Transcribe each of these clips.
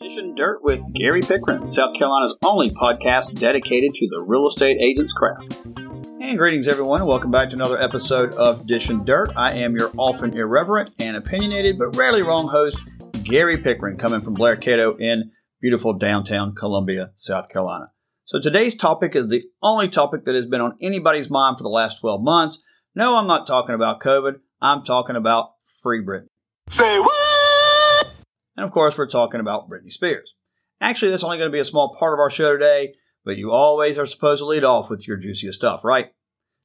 Dishing Dirt with Gary Pickren, South Carolina's only podcast dedicated to the real estate agent's craft. And greetings, everyone. Welcome back to another episode of Dishing Dirt. I am your often irreverent and opinionated but rarely wrong host, Gary Pickren, coming from Blair Cato in beautiful downtown Columbia, South Carolina. So today's topic is the only topic that has been on anybody's mind for the last 12 months. No, I'm not talking about COVID. I'm talking about Free Britney. Say what? And of course, we're talking about Britney Spears. Actually, that's only going to be a small part of our show today, but you always are supposed to lead off with your juiciest stuff, right?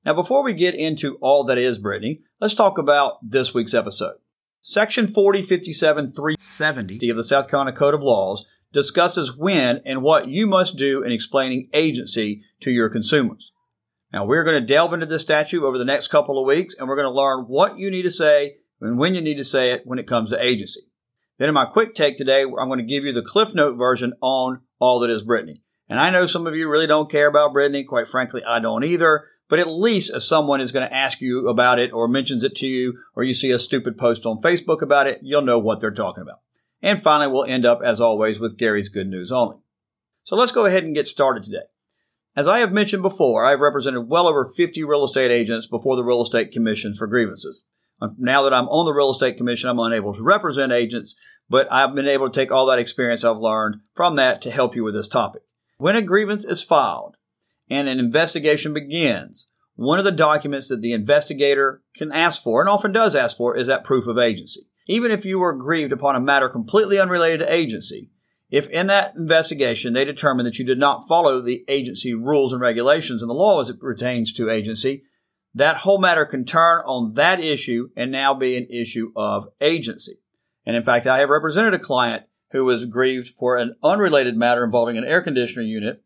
Now, before we get into all that is Britney, let's talk about this week's episode. Section 4057 370 of the South Carolina Code of Laws discusses when and what you must do in explaining agency to your consumers. Now, we're going to delve into this statute over the next couple of weeks, and we're going to learn what you need to say and when you need to say it when it comes to agency. Then, in my quick take today, I'm going to give you the Cliff Note version on all that is Britney. And I know some of you really don't care about Britney. Quite frankly, I don't either. But at least if someone is going to ask you about it or mentions it to you, or you see a stupid post on Facebook about it, you'll know what they're talking about. And finally, we'll end up, as always, with Gary's good news only. So let's go ahead and get started today. As I have mentioned before, I have represented well over 50 real estate agents before the Real Estate Commission for grievances. Now that I'm on the Real Estate Commission, I'm unable to represent agents, but I've been able to take all that experience I've learned from that to help you with this topic. When a grievance is filed and an investigation begins, one of the documents that the investigator can ask for, and often does ask for, is that proof of agency even if you were aggrieved upon a matter completely unrelated to agency, if in that investigation they determine that you did not follow the agency rules and regulations and the law as it pertains to agency, that whole matter can turn on that issue and now be an issue of agency. And in fact, I have represented a client who was grieved for an unrelated matter involving an air conditioner unit,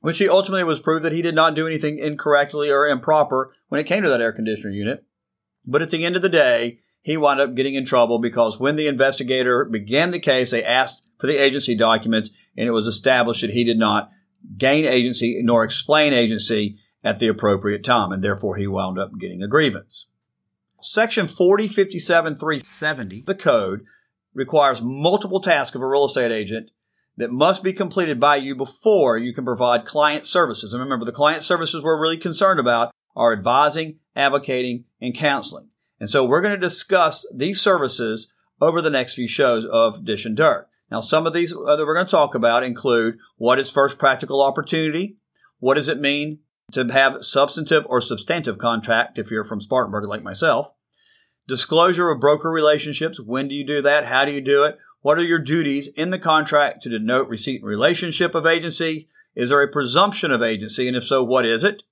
which he ultimately was proved that he did not do anything incorrectly or improper when it came to that air conditioner unit. But at the end of the day, he wound up getting in trouble because when the investigator began the case, they asked for the agency documents and it was established that he did not gain agency nor explain agency at the appropriate time, and therefore he wound up getting a grievance. Section 4057.370, the code, requires multiple tasks of a real estate agent that must be completed by you before you can provide client services. And remember, the client services we're really concerned about are advising, advocating, and counseling. And so we're going to discuss these services over the next few shows of Dishing Dirt. Now, some of these that we're going to talk about include what is first practical opportunity? What does it mean to have substantive or substantive contract if you're from Spartanburg like myself? Disclosure of broker relationships. When do you do that? How do you do it? What are your duties in the contract to denote receipt and relationship of agency? Is there a presumption of agency? And if so, what is it?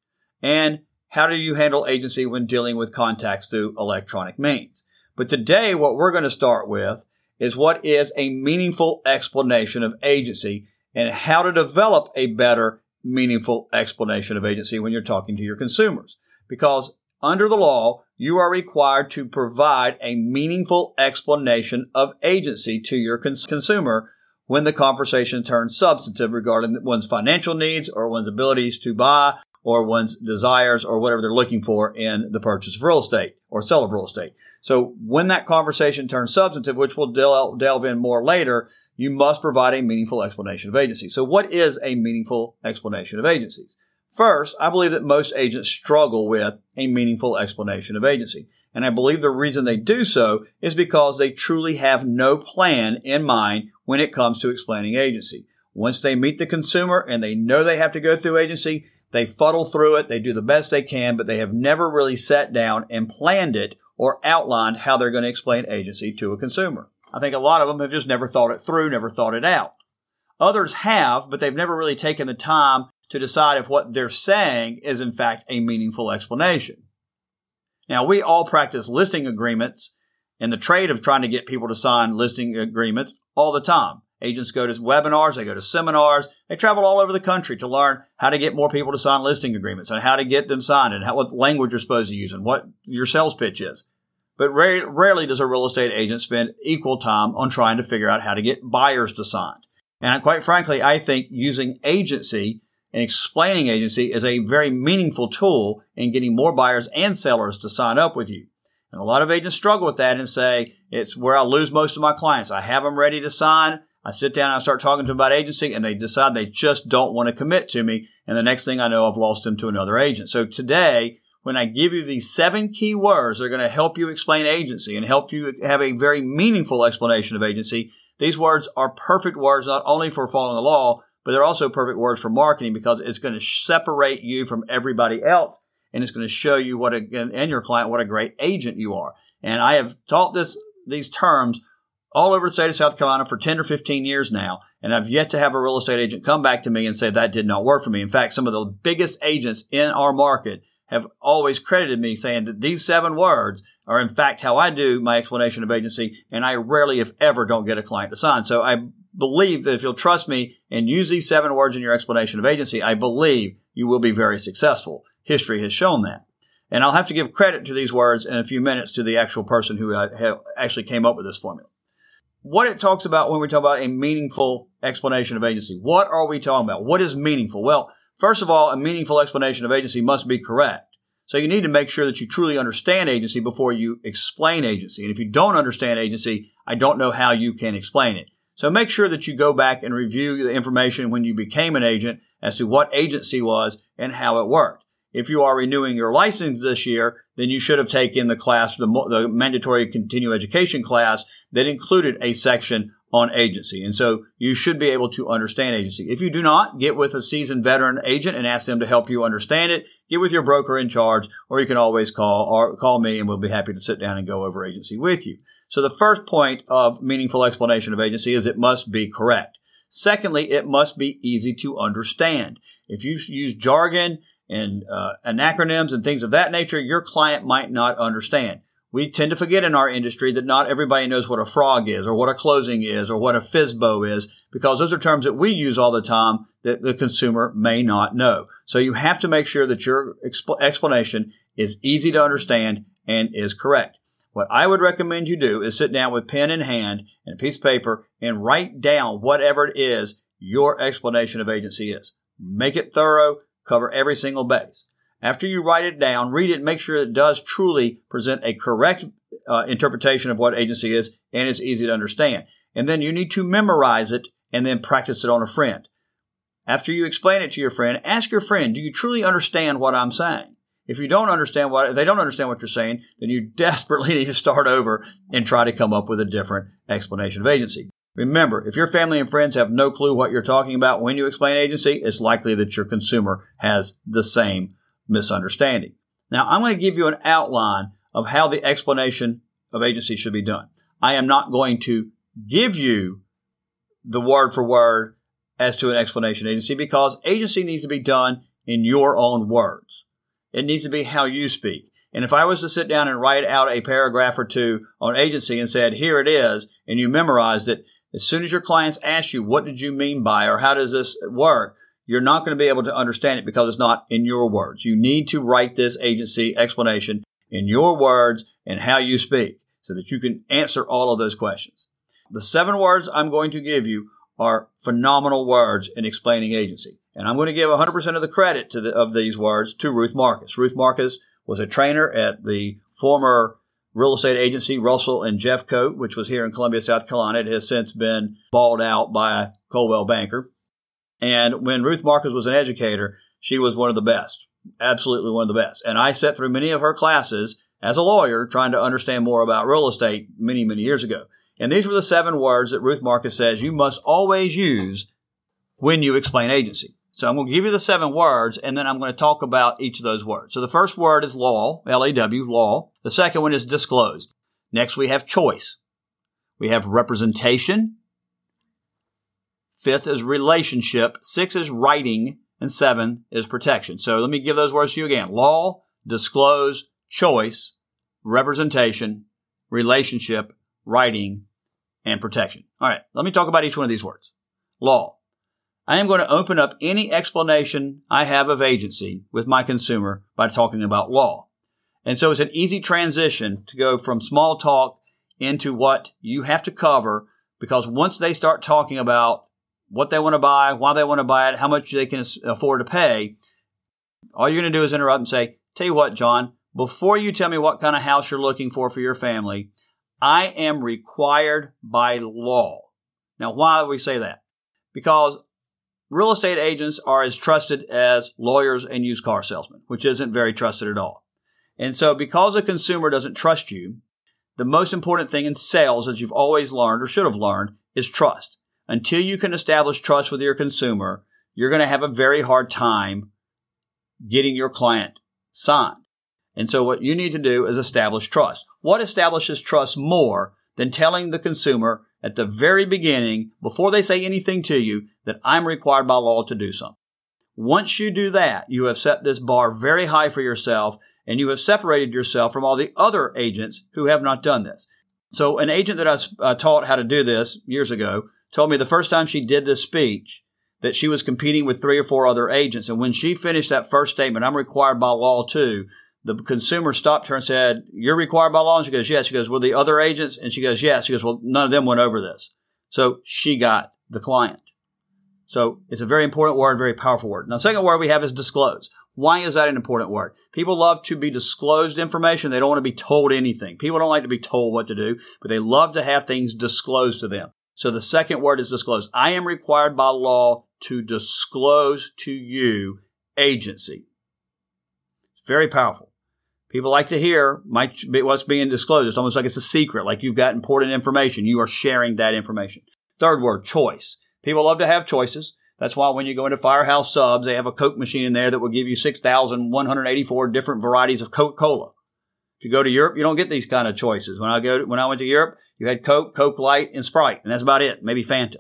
And how do you handle agency when dealing with contacts through electronic means? But today, what we're going to start with is what is a meaningful explanation of agency and how to develop a better meaningful explanation of agency when you're talking to your consumers. Because under the law, you are required to provide a meaningful explanation of agency to your cons- consumer when the conversation turns substantive regarding one's financial needs or one's abilities to buy or one's desires or whatever they're looking for in the purchase of real estate or sale of real estate. So when that conversation turns substantive, which we'll del- delve in more later, you must provide a meaningful explanation of agency. So what is a meaningful explanation of agency? First, I believe that most agents struggle with a meaningful explanation of agency. And I believe the reason they do so is because they truly have no plan in mind when it comes to explaining agency. Once they meet the consumer and they know they have to go through agency, they fuddle through it. They do the best they can, but they have never really sat down and planned it or outlined how they're going to explain agency to a consumer. I think a lot of them have just never thought it through, never thought it out. Others have, but they've never really taken the time to decide if what they're saying is in fact a meaningful explanation. Now, we all practice listing agreements in the trade of trying to get people to sign listing agreements all the time. Agents go to webinars, they go to seminars, they travel all over the country to learn how to get more people to sign listing agreements and how to get them signed and how, what language you're supposed to use and what your sales pitch is. But rare, rarely does a real estate agent spend equal time on trying to figure out how to get buyers to sign. And quite frankly, I think using agency and explaining agency is a very meaningful tool in getting more buyers and sellers to sign up with you. And a lot of agents struggle with that and say, it's where I lose most of my clients. I have them ready to sign. I sit down and I start talking to them about agency and they decide they just don't want to commit to me. And the next thing I know, I've lost them to another agent. So today, when I give you these seven key words that are going to help you explain agency and help you have a very meaningful explanation of agency, these words are perfect words not only for following the law, but they're also perfect words for marketing because it's going to separate you from everybody else and it's going to show you what a, and your client what a great agent you are. And I have taught this these terms all over the state of South Carolina for 10 or 15 years now. And I've yet to have a real estate agent come back to me and say that did not work for me. In fact, some of the biggest agents in our market have always credited me saying that these seven words are in fact how I do my explanation of agency. And I rarely, if ever, don't get a client to sign. So I believe that if you'll trust me and use these seven words in your explanation of agency, I believe you will be very successful. History has shown that. And I'll have to give credit to these words in a few minutes to the actual person who uh, actually came up with this formula. What it talks about when we talk about a meaningful explanation of agency. What are we talking about? What is meaningful? Well, first of all, a meaningful explanation of agency must be correct. So you need to make sure that you truly understand agency before you explain agency. And if you don't understand agency, I don't know how you can explain it. So make sure that you go back and review the information when you became an agent as to what agency was and how it worked if you are renewing your license this year, then you should have taken the class, the, the mandatory continuing education class that included a section on agency. And so you should be able to understand agency. If you do not, get with a seasoned veteran agent and ask them to help you understand it. Get with your broker in charge, or you can always call or call me and we'll be happy to sit down and go over agency with you. So the first point of meaningful explanation of agency is it must be correct. Secondly, it must be easy to understand. If you use jargon and uh, acronyms and things of that nature, your client might not understand. We tend to forget in our industry that not everybody knows what a frog is or what a closing is or what a FSBO is because those are terms that we use all the time that the consumer may not know. So you have to make sure that your exp- explanation is easy to understand and is correct. What I would recommend you do is sit down with pen in hand and a piece of paper and write down whatever it is your explanation of agency is. Make it thorough, cover every single base. After you write it down, read it, make sure it does truly present a correct uh, interpretation of what agency is and it's easy to understand. And then you need to memorize it and then practice it on a friend. After you explain it to your friend, ask your friend, do you truly understand what I'm saying? If you don't understand what, if they don't understand what you're saying, then you desperately need to start over and try to come up with a different explanation of agency. Remember, if your family and friends have no clue what you're talking about when you explain agency, it's likely that your consumer has the same misunderstanding. Now, I'm going to give you an outline of how the explanation of agency should be done. I am not going to give you the word for word as to an explanation agency because agency needs to be done in your own words. It needs to be how you speak. And if I was to sit down and write out a paragraph or two on agency and said, here it is, and you memorized it, as soon as your clients ask you, what did you mean by, or how does this work? You're not going to be able to understand it because it's not in your words. You need to write this agency explanation in your words and how you speak so that you can answer all of those questions. The seven words I'm going to give you are phenomenal words in explaining agency. And I'm going to give 100% of the credit the, of these words to Ruth Marcus. Ruth Marcus was a trainer at the former real estate agency, Russell and Jeffcoat, which was here in Columbia, South Carolina. It has since been bought out by a Coldwell Banker. And when Ruth Marcus was an educator, she was one of the best, absolutely one of the best. And I sat through many of her classes as a lawyer trying to understand more about real estate many, many years ago. And these were the seven words that Ruth Marcus says you must always use when you explain agency. So I'm going to give you the seven words and then I'm going to talk about each of those words. So the first word is law, L-A-W, law. The second one is disclosed. Next we have choice. We have representation. Fifth is relationship. Six is writing. And seven is protection. So let me give those words to you again. Law, disclose, choice, representation, relationship, writing, and protection. All right. Let me talk about each one of these words. Law. I am going to open up any explanation I have of agency with my consumer by talking about law. And so it's an easy transition to go from small talk into what you have to cover because once they start talking about what they want to buy, why they want to buy it, how much they can afford to pay, all you're going to do is interrupt and say, tell you what, John, before you tell me what kind of house you're looking for for your family, I am required by law Now, why do we say that? Because real estate agents are as trusted as lawyers and used car salesmen, which isn't very trusted at all. And so because a consumer doesn't trust you, the most important thing in sales, as you've always learned or should have learned, is trust. Until you can establish trust with your consumer, you're going to have a very hard time getting your client signed. And so what you need to do is establish trust. What establishes trust more than telling the consumer at the very beginning, before they say anything to you, that I'm required by law to do something? Once you do that, you have set this bar very high for yourself and you have separated yourself from all the other agents who have not done this. So an agent that I uh, taught how to do this years ago told me the first time she did this speech that she was competing with three or four other agents. And when she finished that first statement, I'm required by law too, the consumer stopped her and said, You're required by law? And she goes, Yes. She goes, Were the other agents? And she goes, Yes. She goes, Well, none of them went over this. So she got the client. So it's a very important word, very powerful word. Now, second word we have is disclose. Why is that an important word? People love to be disclosed information. They don't want to be told anything. People don't like to be told what to do, but they love to have things disclosed to them. So the second word is disclose. I am required by law to disclose to you agency. It's very powerful. People like to hear what's being disclosed. It's almost like it's a secret, like you've got important information. You are sharing that information. Third word, choice. People love to have choices. That's why when you go into Firehouse Subs, they have a Coke machine in there that will give you 6,184 different varieties of Coca-Cola. If you go to Europe, you don't get these kind of choices. When I go, to, when I went to Europe, you had Coke, Coke Light, and Sprite, and that's about it. Maybe Fanta.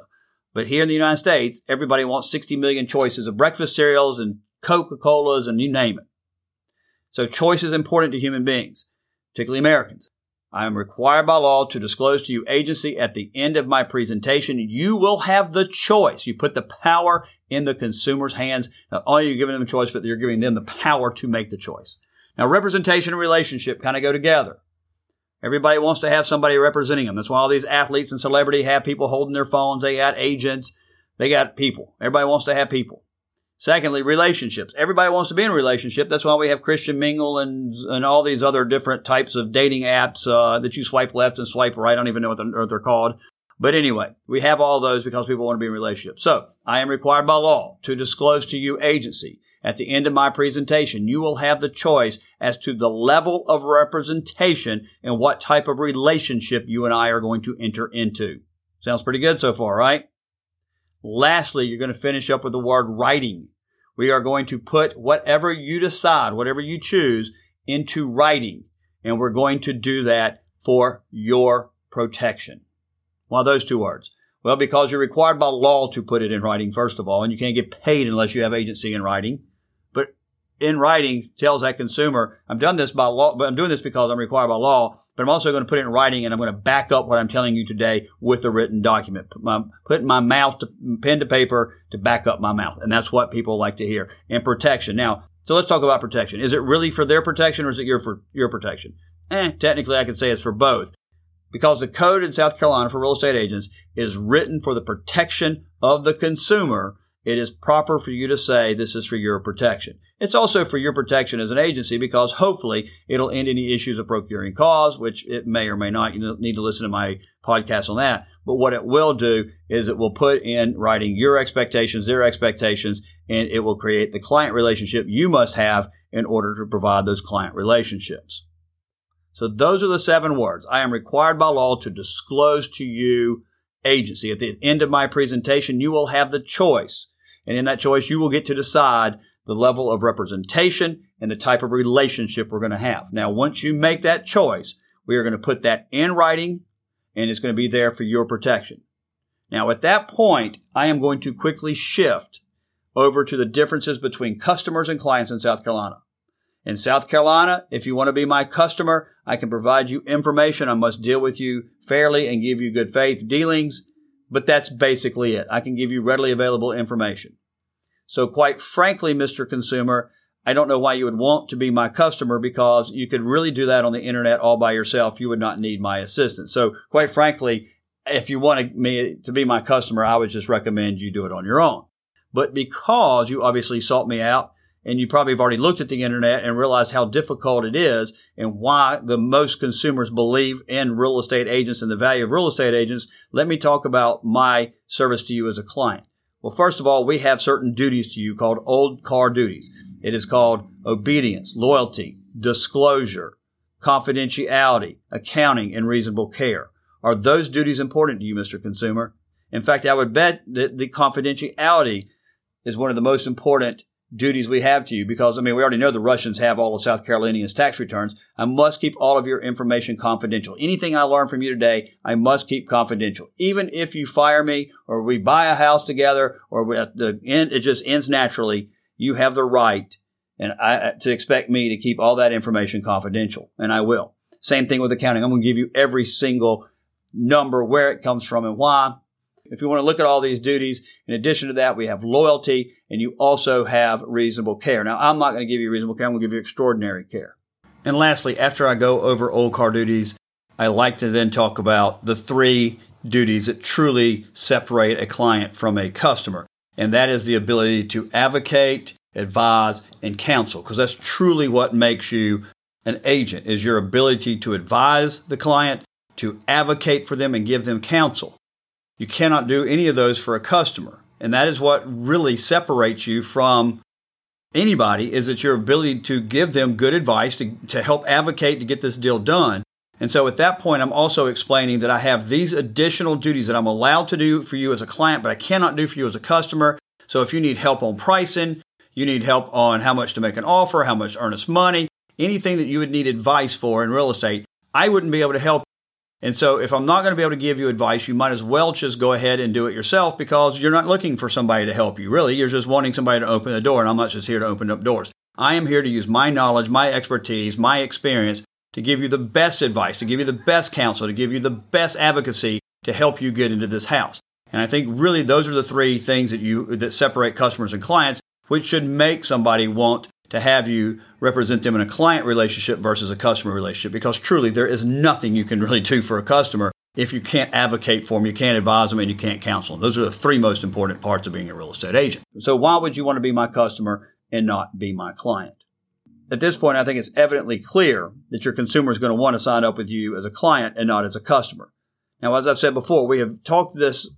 But here in the United States, everybody wants 60 million choices of breakfast cereals and Coca-Colas and you name it. So choice is important to human beings, particularly Americans. I am required by law to disclose to you agency at the end of my presentation. You will have the choice. You put the power in the consumer's hands. Not only are you giving them a choice, but you're giving them the power to make the choice. Now, representation and relationship kind of go together. Everybody wants to have somebody representing them. That's why all these athletes and celebrity have people holding their phones. They got agents. They got people. Everybody wants to have people. Secondly, relationships. Everybody wants to be in a relationship. That's why we have Christian Mingle and and all these other different types of dating apps uh, that you swipe left and swipe right. I don't even know what they're, what they're called. But anyway, we have all those because people want to be in relationships. So I am required by law to disclose to you agency. At the end of my presentation, you will have the choice as to the level of representation and what type of relationship you and I are going to enter into. Sounds pretty good so far, right? Lastly, you're going to finish up with the word writing. We are going to put whatever you decide, whatever you choose into writing. And we're going to do that for your protection. Why those two words? Well, because you're required by law to put it in writing, first of all, and you can't get paid unless you have agency in writing in writing tells that consumer, I'm done this by law, but I'm doing this because I'm required by law, but I'm also going to put it in writing and I'm going to back up what I'm telling you today with a written document. Put my, putting my mouth to pen to paper to back up my mouth. And that's what people like to hear. And protection. Now, so let's talk about protection. Is it really for their protection or is it your for your protection? Eh, technically I could say it's for both. Because the code in South Carolina for real estate agents is written for the protection of the consumer it is proper for you to say this is for your protection. It's also for your protection as an agency because hopefully it'll end any issues of procuring cause, which it may or may not. You need to listen to my podcast on that. But what it will do is it will put in writing your expectations, their expectations, and it will create the client relationship you must have in order to provide those client relationships. So those are the seven words. I am required by law to disclose to you agency. At the end of my presentation, you will have the choice and in that choice, you will get to decide the level of representation and the type of relationship we're going to have. Now, once you make that choice, we are going to put that in writing and it's going to be there for your protection. Now, at that point, I am going to quickly shift over to the differences between customers and clients in South Carolina. In South Carolina, if you want to be my customer, I can provide you information. I must deal with you fairly and give you good faith dealings but that's basically it. I can give you readily available information. So quite frankly, Mr. Consumer, I don't know why you would want to be my customer because you could really do that on the internet all by yourself. You would not need my assistance. So quite frankly, if you wanted me to be my customer, I would just recommend you do it on your own. But because you obviously sought me out and you probably have already looked at the internet and realized how difficult it is and why the most consumers believe in real estate agents and the value of real estate agents, let me talk about my service to you as a client. Well, first of all, we have certain duties to you called old car duties. It is called obedience, loyalty, disclosure, confidentiality, accounting, and reasonable care. Are those duties important to you, Mr. Consumer? In fact, I would bet that the confidentiality is one of the most important duties we have to you because, I mean, we already know the Russians have all of South Carolinians' tax returns. I must keep all of your information confidential. Anything I learn from you today, I must keep confidential. Even if you fire me or we buy a house together or at the end, it just ends naturally, you have the right and I, to expect me to keep all that information confidential. And I will. Same thing with accounting. I'm going to give you every single number, where it comes from and why. If you want to look at all these duties, in addition to that, we have loyalty and you also have reasonable care. Now, I'm not going to give you reasonable care. I'm going to give you extraordinary care. And lastly, after I go over old car duties, I like to then talk about the three duties that truly separate a client from a customer. And that is the ability to advocate, advise, and counsel, because that's truly what makes you an agent is your ability to advise the client, to advocate for them and give them counsel. You cannot do any of those for a customer. And that is what really separates you from anybody is that your ability to give them good advice to, to help advocate to get this deal done. And so at that point, I'm also explaining that I have these additional duties that I'm allowed to do for you as a client, but I cannot do for you as a customer. So if you need help on pricing, you need help on how much to make an offer, how much earnest money, anything that you would need advice for in real estate, I wouldn't be able to help and so if I'm not going to be able to give you advice, you might as well just go ahead and do it yourself because you're not looking for somebody to help you. Really, you're just wanting somebody to open the door. And I'm not just here to open up doors. I am here to use my knowledge, my expertise, my experience to give you the best advice, to give you the best counsel, to give you the best advocacy to help you get into this house. And I think really those are the three things that you, that separate customers and clients, which should make somebody want to have you represent them in a client relationship versus a customer relationship because truly there is nothing you can really do for a customer if you can't advocate for them, you can't advise them, and you can't counsel them. Those are the three most important parts of being a real estate agent. So why would you want to be my customer and not be my client? At this point, I think it's evidently clear that your consumer is going to want to sign up with you as a client and not as a customer. Now, as I've said before, we have talked this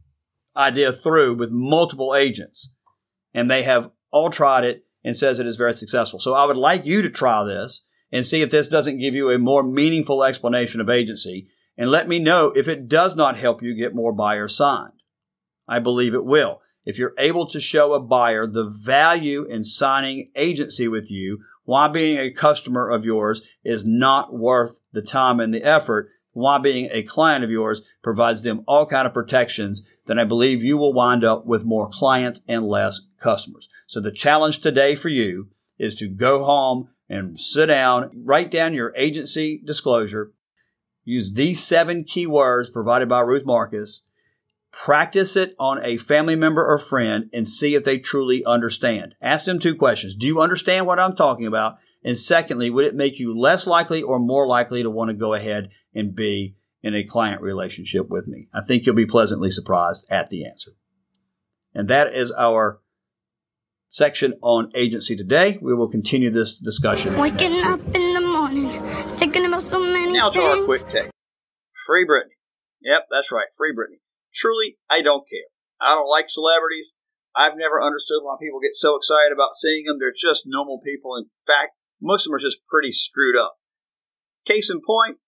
idea through with multiple agents and they have all tried it and says it is very successful. So I would like you to try this and see if this doesn't give you a more meaningful explanation of agency and let me know if it does not help you get more buyers signed. I believe it will. If you're able to show a buyer the value in signing agency with you, why being a customer of yours is not worth the time and the effort, why being a client of yours provides them all kind of protections, then I believe you will wind up with more clients and less customers. So the challenge today for you is to go home and sit down, write down your agency disclosure, use these seven keywords provided by Ruth Marcus, practice it on a family member or friend and see if they truly understand. Ask them two questions. Do you understand what I'm talking about? And secondly, would it make you less likely or more likely to want to go ahead and be in a client relationship with me? I think you'll be pleasantly surprised at the answer. And that is our section on agency today. We will continue this discussion. Waking up in the morning, thinking about so many now to our quick take. Free Britney. Yep, that's right. Free Britney. Truly, I don't care. I don't like celebrities. I've never understood why people get so excited about seeing them. They're just normal people. In fact, most of them are just pretty screwed up. Case in point,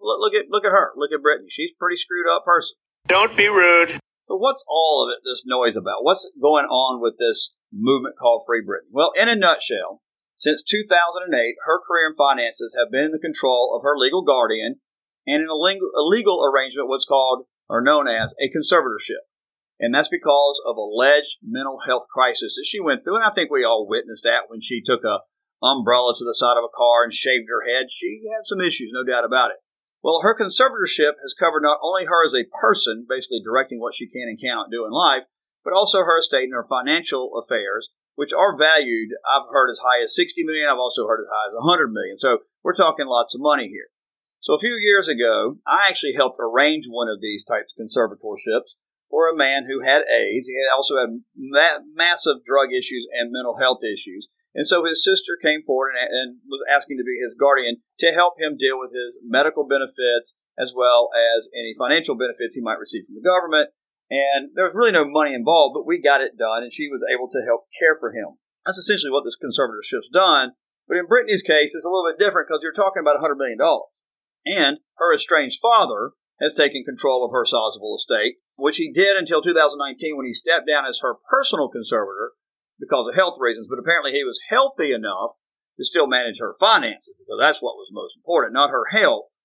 look, look at look at her. Look at Britney. She's a pretty screwed up person. Don't be rude. So what's all of it, this noise about? What's going on with this movement called Free Britney? Well, in a nutshell, since 2008, her career and finances have been in the control of her legal guardian and in a legal arrangement, what's called or known as a conservatorship. And that's because of alleged mental health crisis that she went through. And I think we all witnessed that when she took a umbrella to the side of a car and shaved her head. She had some issues, no doubt about it. Well, her conservatorship has covered not only her as a person, basically directing what she can and cannot do in life, but also her estate and her financial affairs, which are valued, I've heard as high as 60 million. I've also heard as high as 100 million. So we're talking lots of money here. So a few years ago, I actually helped arrange one of these types of conservatorships for a man who had AIDS. He also had ma- massive drug issues and mental health issues. And so his sister came forward and, and was asking to be his guardian to help him deal with his medical benefits as well as any financial benefits he might receive from the government. And there was really no money involved, but we got it done, and she was able to help care for him. That's essentially what this conservatorship's done. But in Britney's case, it's a little bit different because you're talking about $100 million. And her estranged father has taken control of her sizable estate, which he did until 2019 when he stepped down as her personal conservator because of health reasons. But apparently he was healthy enough to still manage her finances because that's what was most important, not her health,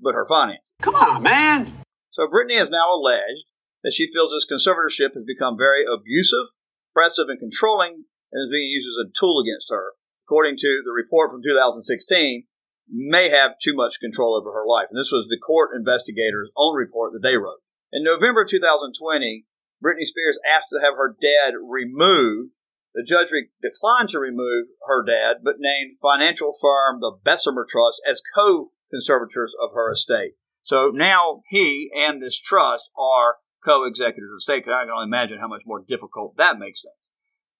but her finances. Come on, man. So Britney has now alleged that she feels this conservatorship has become very abusive, oppressive, and controlling and is being used as a tool against her. According to the report from 2016, may have too much control over her life. And this was the court investigator's own report that they wrote. In November 2020, Britney Spears asked to have her dad removed. The judge re- declined to remove her dad, but named financial firm the Bessemer Trust as co-conservators of her estate. So now he and this trust are co-executors of the estate. I can only imagine how much more difficult that makes things.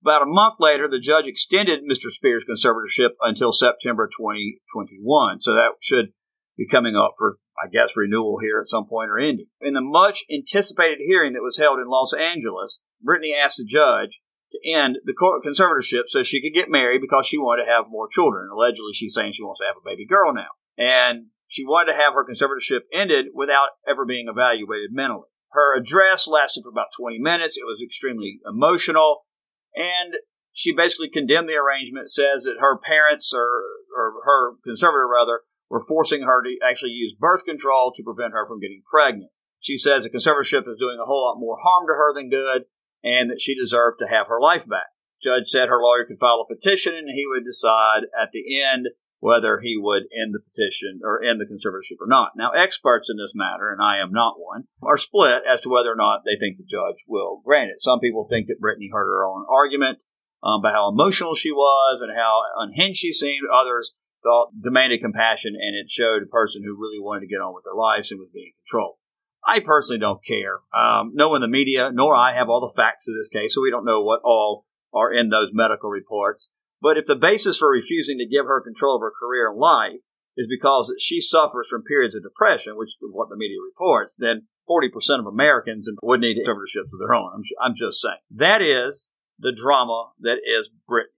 About a month later, the judge extended Mr. Spears' conservatorship until September 2021. So that should be coming up for, I guess, renewal here at some point or ending. In the much anticipated hearing that was held in Los Angeles, Britney asked the judge end the conservatorship so she could get married because she wanted to have more children. Allegedly, she's saying she wants to have a baby girl now. And she wanted to have her conservatorship ended without ever being evaluated mentally. Her address lasted for about 20 minutes. It was extremely emotional. And she basically condemned the arrangement, says that her parents, or, or her conservator rather, were forcing her to actually use birth control to prevent her from getting pregnant. She says the conservatorship is doing a whole lot more harm to her than good, and that she deserved to have her life back. Judge said her lawyer could file a petition, and he would decide at the end whether he would end the petition or end the conservatorship or not. Now, experts in this matter, and I am not one, are split as to whether or not they think the judge will grant it. Some people think that Britney heard her own argument um, about how emotional she was and how unhinged she seemed. Others thought demanded compassion, and it showed a person who really wanted to get on with their lives and was being controlled. I personally don't care. Um, no one in the media, nor I, have all the facts of this case, so we don't know what all are in those medical reports. But if the basis for refusing to give her control of her career and life is because she suffers from periods of depression, which is what the media reports, then 40% of Americans would need conservatorships of their own. I'm, I'm just saying. That is the drama that is Britney.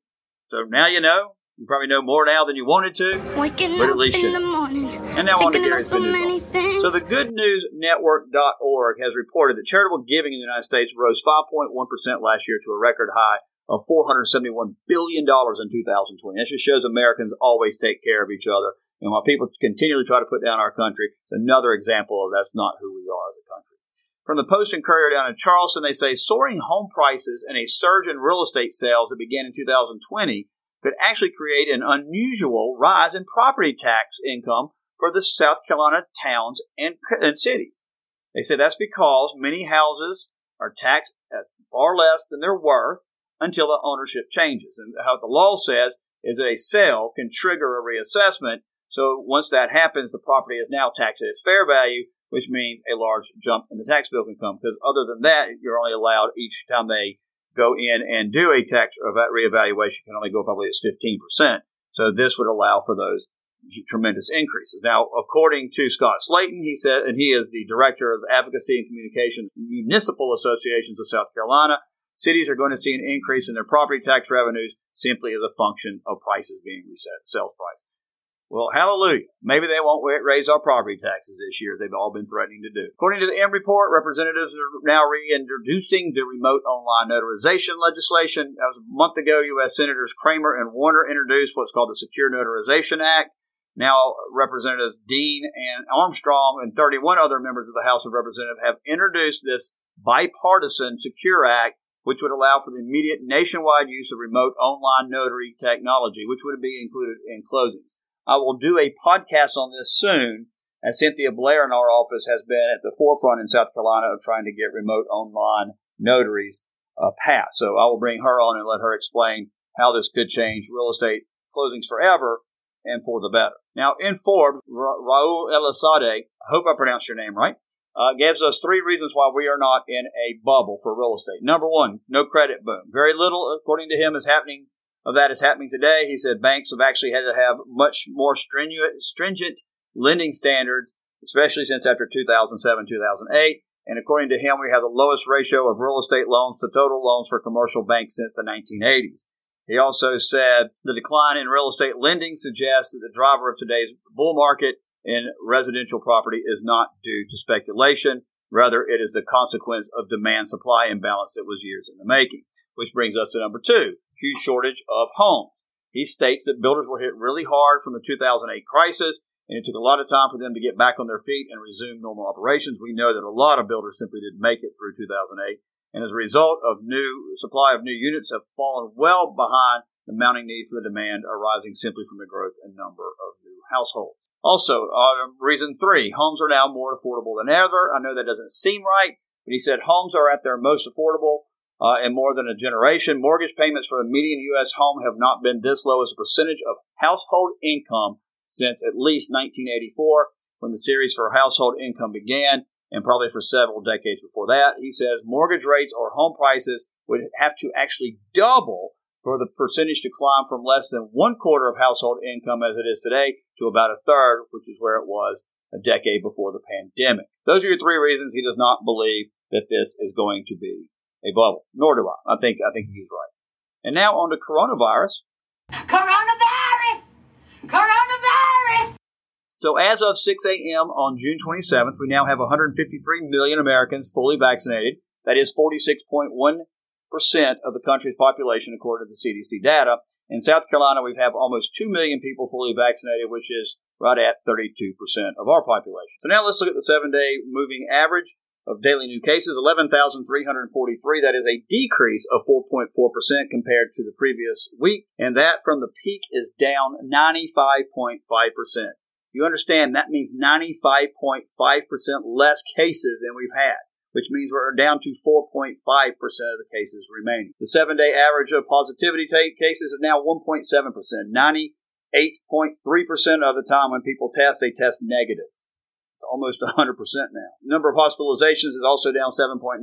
So now you know. You probably know more now than you wanted to. Waking but at up least in you the morning, And now on to thinking about Gary's so Good News many things. So the goodnewsnetwork.org has reported that charitable giving in the United States rose 5.1% last year to a record high of $471 billion in 2020. That just shows Americans always take care of each other. And while people continually try to put down our country, it's another example of that's not who we are as a country. From the Post and Courier down in Charleston, they say soaring home prices and a surge in real estate sales that began in 2020 could actually create an unusual rise in property tax income for the South Carolina towns and, and cities. They say that's because many houses are taxed at far less than their worth until the ownership changes. And how the law says is that a sale can trigger a reassessment. So once that happens, the property is now taxed at its fair value, which means a large jump in the tax bill can come. Because other than that, you're only allowed each time they go in and do a tax reevaluation can only go probably as 15%. So this would allow for those tremendous increases. Now, according to Scott Slatton, he said, and he is the director of advocacy and communication municipal associations of South Carolina, cities are going to see an increase in their property tax revenues simply as a function of prices being reset, sales price. Well, hallelujah. Maybe they won't raise our property taxes this year. They've all been threatening to do. According to the M report, representatives are now reintroducing the remote online notarization legislation. That was a month ago. U.S. Senators Cramer and Warner introduced what's called the Secure Notarization Act. Now, Representatives Dean and Armstrong and 31 other members of the House of Representatives have introduced this bipartisan Secure Act, which would allow for the immediate nationwide use of remote online notary technology, which would be included in closings. I will do a podcast on this soon, as Cynthia Blair in our office has been at the forefront in South Carolina of trying to get remote online notaries uh, passed. So I will bring her on and let her explain how this could change real estate closings forever and for the better. Now, in Forbes, Ra- Raul Elizalde, I hope I pronounced your name right, uh, gives us three reasons why we are not in a bubble for real estate. Number one, no credit boom. Very little, according to him, is happening of that is happening today. He said banks have actually had to have much more stringent, lending standards, especially since after 2007, 2008. And according to him, we have the lowest ratio of real estate loans to total loans for commercial banks since the 1980s. He also said the decline in real estate lending suggests that the driver of today's bull market in residential property is not due to speculation. Rather, it is the consequence of demand supply imbalance that was years in the making. Which brings us to number two huge shortage of homes. He states that builders were hit really hard from the 2008 crisis, and it took a lot of time for them to get back on their feet and resume normal operations. We know that a lot of builders simply didn't make it through 2008, and as a result of new supply of new units have fallen well behind the mounting need for the demand arising simply from the growth in number of new households. Also, uh, reason three, homes are now more affordable than ever. I know that doesn't seem right, but he said homes are at their most affordable uh, in more than a generation. Mortgage payments for a median U.S. home have not been this low as a percentage of household income since at least 1984, when the series for household income began, and probably for several decades before that. He says mortgage rates or home prices would have to actually double for the percentage to climb from less than one quarter of household income as it is today to about a third, which is where it was a decade before the pandemic. Those are your three reasons he does not believe that this is going to be a bubble. Nor do I. I think I think he's right. And now on to coronavirus. Coronavirus! Coronavirus! So as of 6 a.m. on June 27th, we now have 153 million Americans fully vaccinated. That is 46.1% of the country's population, according to the CDC data. In South Carolina, we have almost 2 million people fully vaccinated, which is right at 32% of our population. So now let's look at the seven day moving average of daily new cases, 11,343. That is a decrease of 4.4% compared to the previous week. And that from the peak is down 95.5%. You understand that means 95.5% less cases than we've had, which means we're down to 4.5% of the cases remaining. The seven day average of positivity cases is now 1.7%. 98.3% of the time when people test, they test negative almost 100% now. Number of hospitalizations is also down 7.9%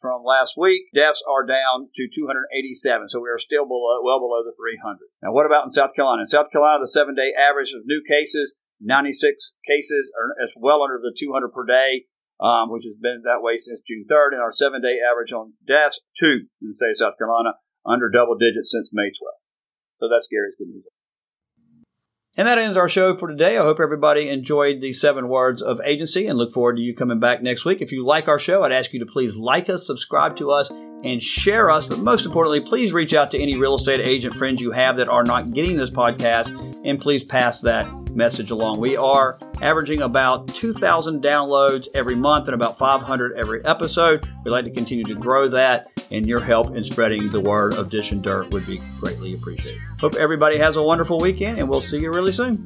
from last week. Deaths are down to 287, so we are still below, well below the 300. Now, what about in South Carolina? In South Carolina, the seven day average of new cases, 96 cases, are as well under the 200 per day. Um, which has been that way since June 3rd, and our seven day average on deaths, two in the state of South Carolina, under double digits since May 12th. So that's Gary's good news. And that ends our show for today. I hope everybody enjoyed the seven words of agency and look forward to you coming back next week. If you like our show, I'd ask you to please like us, subscribe to us, and share us. But most importantly, please reach out to any real estate agent friends you have that are not getting this podcast and please pass that message along. We are averaging about 2,000 downloads every month and about 500 every episode. We'd like to continue to grow that, and your help in spreading the word of Dishing Dirt would be greatly appreciated. Hope everybody has a wonderful weekend, and we'll see you really soon.